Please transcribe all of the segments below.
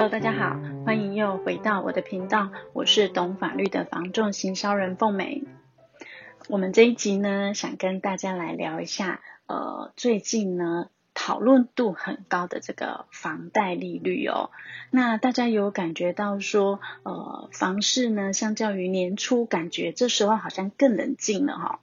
Hello，大家好，欢迎又回到我的频道，我是懂法律的房仲行销人凤美。我们这一集呢，想跟大家来聊一下，呃，最近呢讨论度很高的这个房贷利率哦。那大家有感觉到说，呃，房市呢，相较于年初，感觉这时候好像更冷静了哈、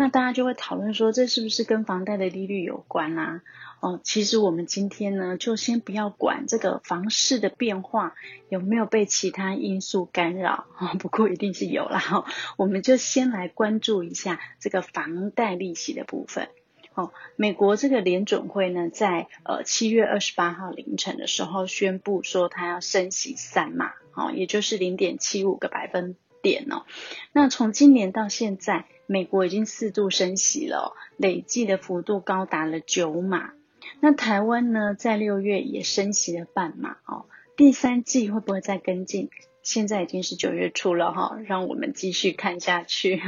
那大家就会讨论说，这是不是跟房贷的利率有关啊？哦，其实我们今天呢，就先不要管这个房市的变化有没有被其他因素干扰，哦，不过一定是有啦。哦，我们就先来关注一下这个房贷利息的部分。哦，美国这个联准会呢，在呃七月二十八号凌晨的时候宣布说，它要升息三码，哦，也就是零点七五个百分点哦。那从今年到现在，美国已经四度升息了，累计的幅度高达了九码。那台湾呢，在六月也升息了半码哦，第三季会不会再跟进？现在已经是九月初了哈，让我们继续看下去。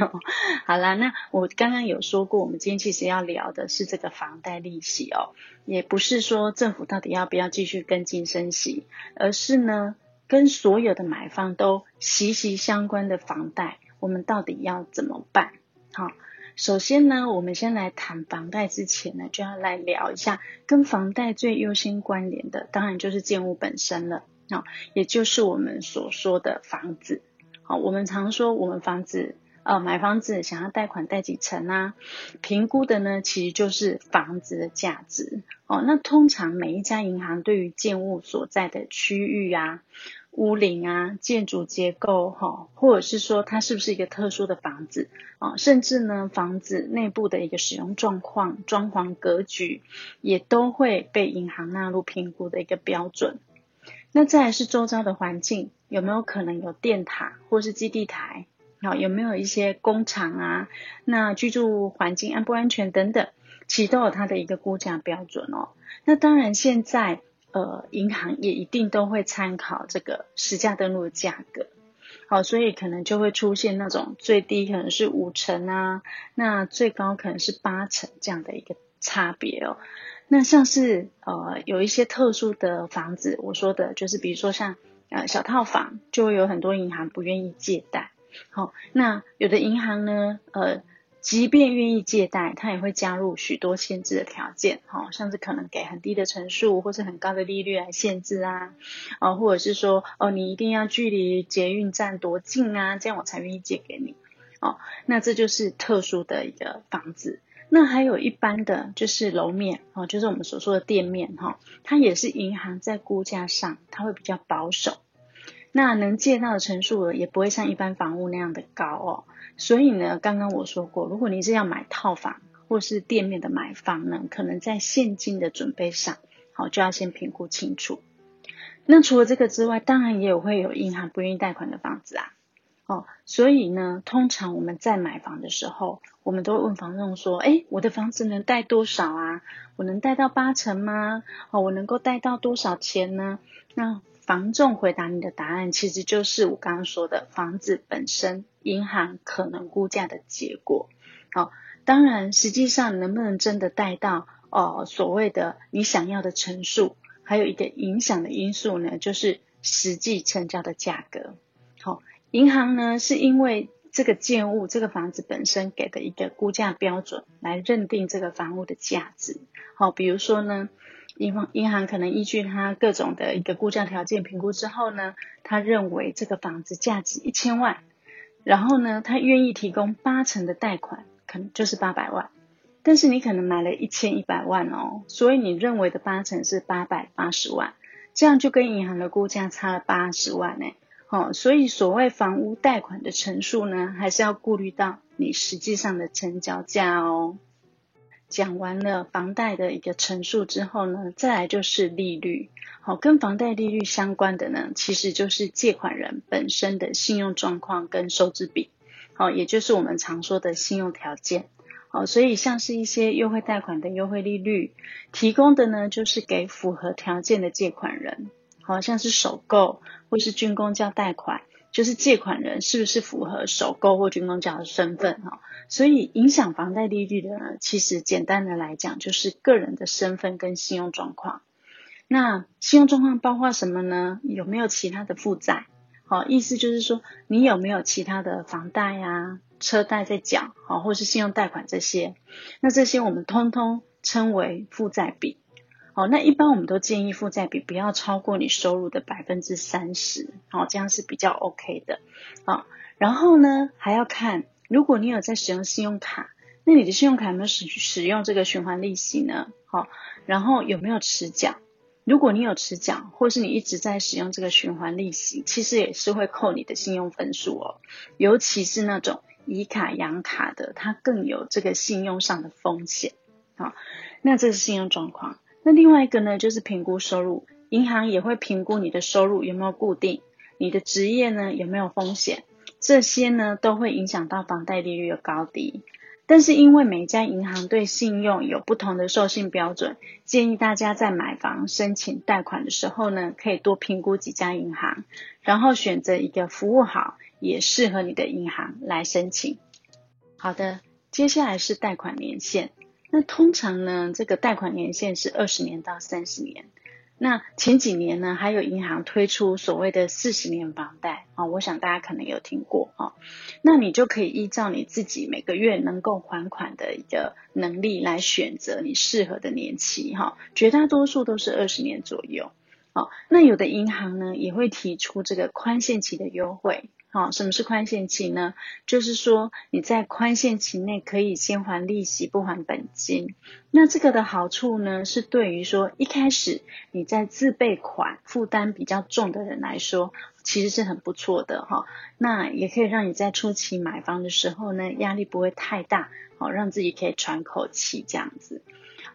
好啦，那我刚刚有说过，我们今天其实要聊的是这个房贷利息哦，也不是说政府到底要不要继续跟进升息，而是呢，跟所有的买方都息息相关的房贷，我们到底要怎么办？好。首先呢，我们先来谈房贷之前呢，就要来聊一下跟房贷最优先关联的，当然就是建物本身了，啊，也就是我们所说的房子。好，我们常说我们房子，呃，买房子想要贷款贷几成啊？评估的呢，其实就是房子的价值。哦，那通常每一家银行对于建物所在的区域啊。屋龄啊，建筑结构哈，或者是说它是不是一个特殊的房子啊，甚至呢房子内部的一个使用状况、装潢格局，也都会被银行纳入评估的一个标准。那再来是周遭的环境，有没有可能有电塔或是基地台？好，有没有一些工厂啊？那居住环境安不安全等等，其都有它的一个估价标准哦。那当然现在。呃，银行也一定都会参考这个实价登录的价格，好，所以可能就会出现那种最低可能是五成啊，那最高可能是八成这样的一个差别哦。那像是呃有一些特殊的房子，我说的就是比如说像呃小套房，就会有很多银行不愿意借贷。好，那有的银行呢，呃。即便愿意借贷，他也会加入许多限制的条件，哈，像是可能给很低的成数或是很高的利率来限制啊，啊，或者是说，哦，你一定要距离捷运站多近啊，这样我才愿意借给你，哦，那这就是特殊的一个房子。那还有一般的就是楼面，哦，就是我们所说的店面，哈，它也是银行在估价上，它会比较保守。那能借到的成数额也不会像一般房屋那样的高哦，所以呢，刚刚我说过，如果你是要买套房或是店面的买房呢，可能在现金的准备上，好，就要先评估清楚。那除了这个之外，当然也有会有银行不愿意贷款的房子啊，哦，所以呢，通常我们在买房的时候，我们都会问房东说，诶，我的房子能贷多少啊？我能贷到八成吗？哦，我能够贷到多少钱呢？那房仲回答你的答案，其实就是我刚刚说的房子本身，银行可能估价的结果。好，当然，实际上能不能真的贷到哦所谓的你想要的层数，还有一个影响的因素呢，就是实际成交的价格。好，银行呢是因为这个建物、这个房子本身给的一个估价标准来认定这个房屋的价值。好，比如说呢。银行银行可能依据他各种的一个估价条件评估之后呢，他认为这个房子价值一千万，然后呢，他愿意提供八成的贷款，可能就是八百万。但是你可能买了一千一百万哦，所以你认为的八成是八百八十万，这样就跟银行的估价差了八十万呢。哦，所以所谓房屋贷款的成数呢，还是要顾虑到你实际上的成交价哦。讲完了房贷的一个陈述之后呢，再来就是利率。好，跟房贷利率相关的呢，其实就是借款人本身的信用状况跟收支比。好，也就是我们常说的信用条件。好，所以像是一些优惠贷款的优惠利率，提供的呢，就是给符合条件的借款人。好，像是首购或是竣工交贷款。就是借款人是不是符合首购或军工价的身份哈，所以影响房贷利率的呢，其实简单的来讲就是个人的身份跟信用状况。那信用状况包括什么呢？有没有其他的负债？好，意思就是说你有没有其他的房贷啊、车贷在缴，好，或是信用贷款这些？那这些我们通通称为负债比。好，那一般我们都建议负债比不要超过你收入的百分之三十，好，这样是比较 OK 的。好，然后呢，还要看如果你有在使用信用卡，那你的信用卡有没有使使用这个循环利息呢？好，然后有没有迟缴？如果你有迟缴，或是你一直在使用这个循环利息，其实也是会扣你的信用分数哦。尤其是那种以卡养卡的，它更有这个信用上的风险。好，那这是信用状况。那另外一个呢，就是评估收入，银行也会评估你的收入有没有固定，你的职业呢有没有风险，这些呢都会影响到房贷利率的高低。但是因为每家银行对信用有不同的授信标准，建议大家在买房申请贷款的时候呢，可以多评估几家银行，然后选择一个服务好也适合你的银行来申请。好的，接下来是贷款年限。那通常呢，这个贷款年限是二十年到三十年。那前几年呢，还有银行推出所谓的四十年房贷啊，我想大家可能有听过啊。那你就可以依照你自己每个月能够还款的一个能力来选择你适合的年期哈。绝大多数都是二十年左右。好，那有的银行呢也会提出这个宽限期的优惠。好，什么是宽限期呢？就是说你在宽限期内可以先还利息，不还本金。那这个的好处呢，是对于说一开始你在自备款负担比较重的人来说，其实是很不错的哈。那也可以让你在初期买房的时候呢，压力不会太大，好，让自己可以喘口气这样子。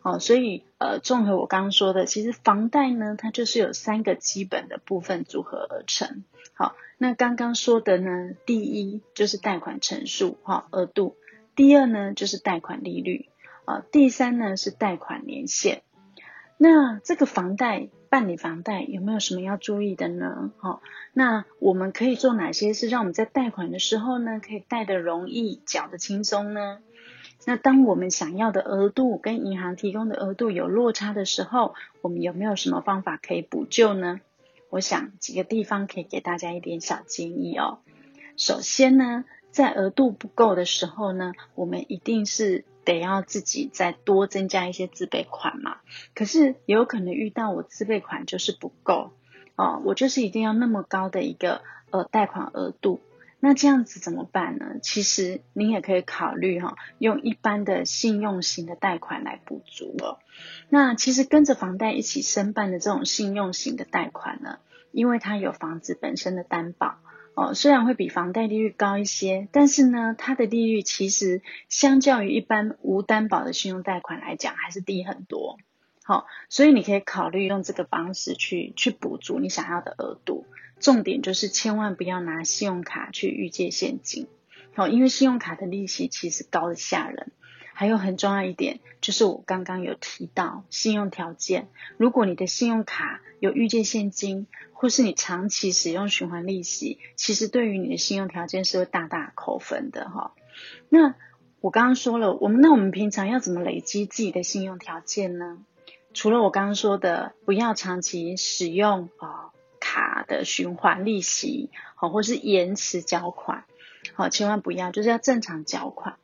好，所以呃，综合我刚刚说的，其实房贷呢，它就是有三个基本的部分组合而成。好，那刚刚说的呢，第一就是贷款成数，哈，额度；第二呢就是贷款利率，啊，第三呢是贷款年限。那这个房贷办理房贷有没有什么要注意的呢？好，那我们可以做哪些事，让我们在贷款的时候呢，可以贷得容易，缴得轻松呢？那当我们想要的额度跟银行提供的额度有落差的时候，我们有没有什么方法可以补救呢？我想几个地方可以给大家一点小建议哦。首先呢，在额度不够的时候呢，我们一定是得要自己再多增加一些自备款嘛。可是也有可能遇到我自备款就是不够哦，我就是一定要那么高的一个呃贷款额度。那这样子怎么办呢？其实您也可以考虑哈，用一般的信用型的贷款来补足哦。那其实跟着房贷一起申办的这种信用型的贷款呢，因为它有房子本身的担保哦，虽然会比房贷利率高一些，但是呢，它的利率其实相较于一般无担保的信用贷款来讲，还是低很多。好，所以你可以考虑用这个方式去去补足你想要的额度。重点就是千万不要拿信用卡去预借现金，好，因为信用卡的利息其实高得吓人。还有很重要一点，就是我刚刚有提到信用条件，如果你的信用卡有预借现金，或是你长期使用循环利息，其实对于你的信用条件是会大大扣分的哈。那我刚刚说了，我们那我们平常要怎么累积自己的信用条件呢？除了我刚刚说的，不要长期使用啊。卡的循环利息，好，或是延迟缴款，好，千万不要，就是要正常缴款。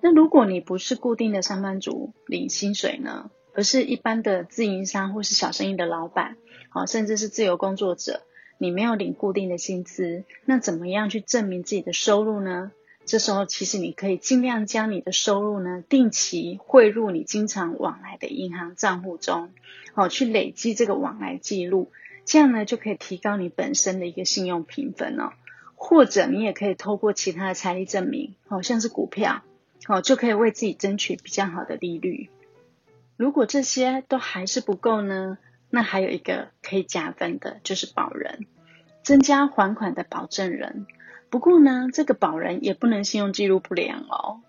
那如果你不是固定的上班族领薪水呢，而是一般的自营商或是小生意的老板，好，甚至是自由工作者，你没有领固定的薪资，那怎么样去证明自己的收入呢？这时候其实你可以尽量将你的收入呢，定期汇入你经常往来的银行账户中，好，去累积这个往来记录。这样呢，就可以提高你本身的一个信用评分哦，或者你也可以透过其他的财力证明，好像是股票，好，就可以为自己争取比较好的利率。如果这些都还是不够呢，那还有一个可以加分的，就是保人，增加还款的保证人。不过呢，这个保人也不能信用记录不良哦，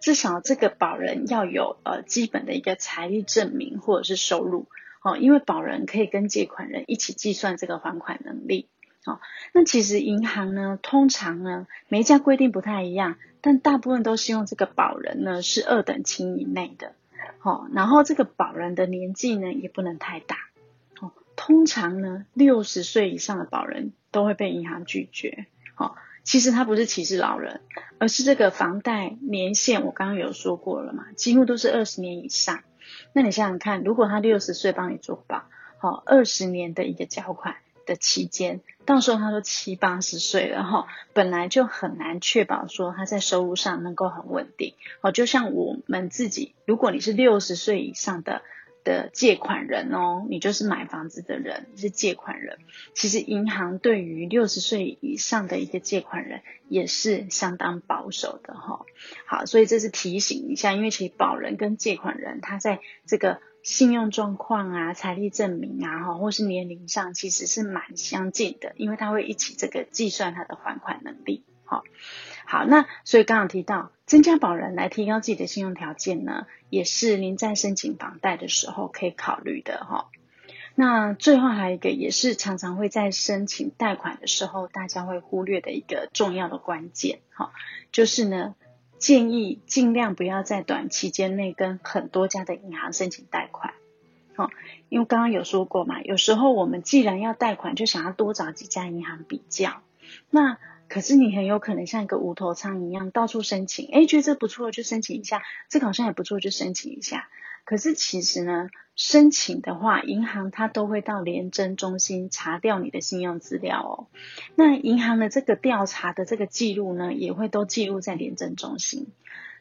至少这个保人要有呃基本的一个财力证明或者是收入。哦，因为保人可以跟借款人一起计算这个还款能力。哦，那其实银行呢，通常呢，每家规定不太一样，但大部分都希望这个保人呢是二等亲以内的。哦，然后这个保人的年纪呢也不能太大。哦，通常呢，六十岁以上的保人都会被银行拒绝。哦，其实他不是歧视老人，而是这个房贷年限，我刚刚有说过了嘛，几乎都是二十年以上。那你想想看，如果他六十岁帮你做保，好，二十年的一个缴款的期间，到时候他都七八十岁了哈，本来就很难确保说他在收入上能够很稳定。好，就像我们自己，如果你是六十岁以上的。的借款人哦，你就是买房子的人，你是借款人。其实银行对于六十岁以上的一个借款人也是相当保守的哈。好，所以这是提醒一下，因为其实保人跟借款人他在这个信用状况啊、财力证明啊，哈，或是年龄上其实是蛮相近的，因为他会一起这个计算他的还款能力。好，好，那所以刚刚提到增加保人来提高自己的信用条件呢，也是您在申请房贷的时候可以考虑的哈。那最后还有一个也是常常会在申请贷款的时候大家会忽略的一个重要的关键哈，就是呢建议尽量不要在短期间内跟很多家的银行申请贷款。好，因为刚刚有说过嘛，有时候我们既然要贷款，就想要多找几家银行比较，那。可是你很有可能像一个无头苍蝇一样到处申请，诶，觉得这不错就申请一下，这个好像也不错就申请一下。可是其实呢，申请的话，银行它都会到廉政中心查掉你的信用资料哦。那银行的这个调查的这个记录呢，也会都记录在廉政中心。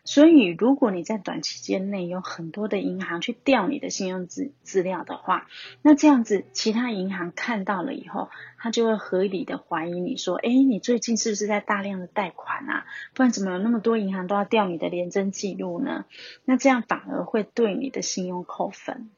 所以，如果你在短期间内有很多的银行去调你的信用资资料的话，那这样子其他银行看到了以后，他就会合理的怀疑你说，诶，你最近是不是在大量的贷款啊？不然怎么有那么多银行都要调你的联征记录呢？那这样反而会对你的信用扣分。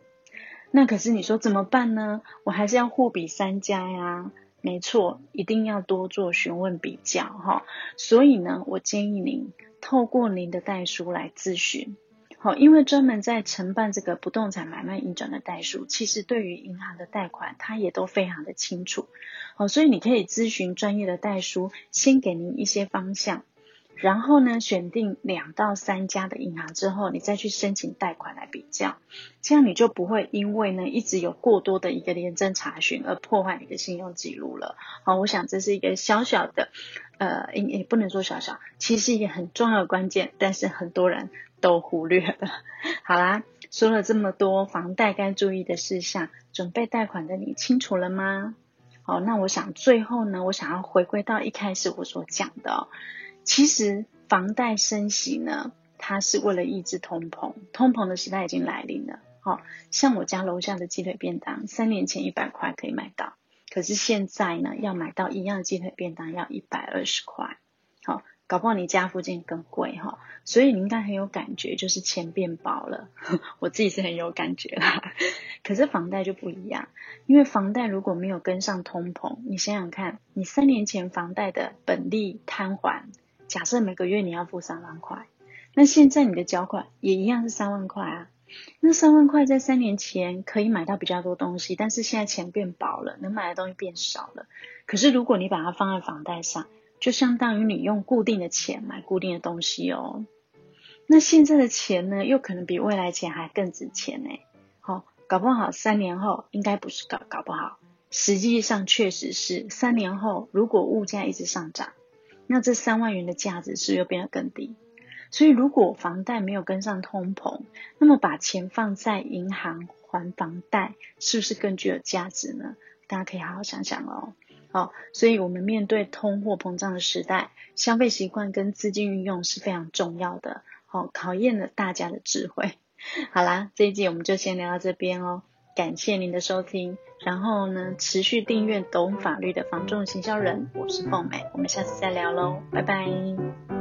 那可是你说怎么办呢？我还是要货比三家呀。没错，一定要多做询问比较哈。所以呢，我建议您。透过您的代书来咨询，好，因为专门在承办这个不动产买卖移转的代书，其实对于银行的贷款，他也都非常的清楚，好，所以你可以咨询专业的代书，先给您一些方向。然后呢，选定两到三家的银行之后，你再去申请贷款来比较，这样你就不会因为呢一直有过多的一个联征查询而破坏你的信用记录了。好，我想这是一个小小的，呃，也也不能说小小，其实一个很重要的关键，但是很多人都忽略了。好啦，说了这么多房贷该注意的事项，准备贷款的你清楚了吗？好，那我想最后呢，我想要回归到一开始我所讲的。其实房贷升息呢，它是为了抑制通膨，通膨的时代已经来临了。好、哦，像我家楼下的鸡腿便当，三年前一百块可以买到，可是现在呢，要买到一样的鸡腿便当要一百二十块。好、哦，搞不好你家附近更贵哈、所以你应该很有感觉，就是钱变薄了。我自己是很有感觉啦，可是房贷就不一样，因为房贷如果没有跟上通膨，你想想看，你三年前房贷的本利摊还。假设每个月你要付三万块，那现在你的缴款也一样是三万块啊。那三万块在三年前可以买到比较多东西，但是现在钱变薄了，能买的东西变少了。可是如果你把它放在房贷上，就相当于你用固定的钱买固定的东西哦。那现在的钱呢，又可能比未来钱还更值钱呢。好，搞不好三年后应该不是搞搞不好，实际上确实是三年后，如果物价一直上涨。那这三万元的价值是不是又变得更低，所以如果房贷没有跟上通膨，那么把钱放在银行还房贷，是不是更具有价值呢？大家可以好好想想哦。好，所以我们面对通货膨胀的时代，消费习惯跟资金运用是非常重要的。好，考验了大家的智慧。好啦，这一集我们就先聊到这边哦。感谢您的收听，然后呢，持续订阅懂法律的防重行销人，我是凤美，我们下次再聊喽，拜拜。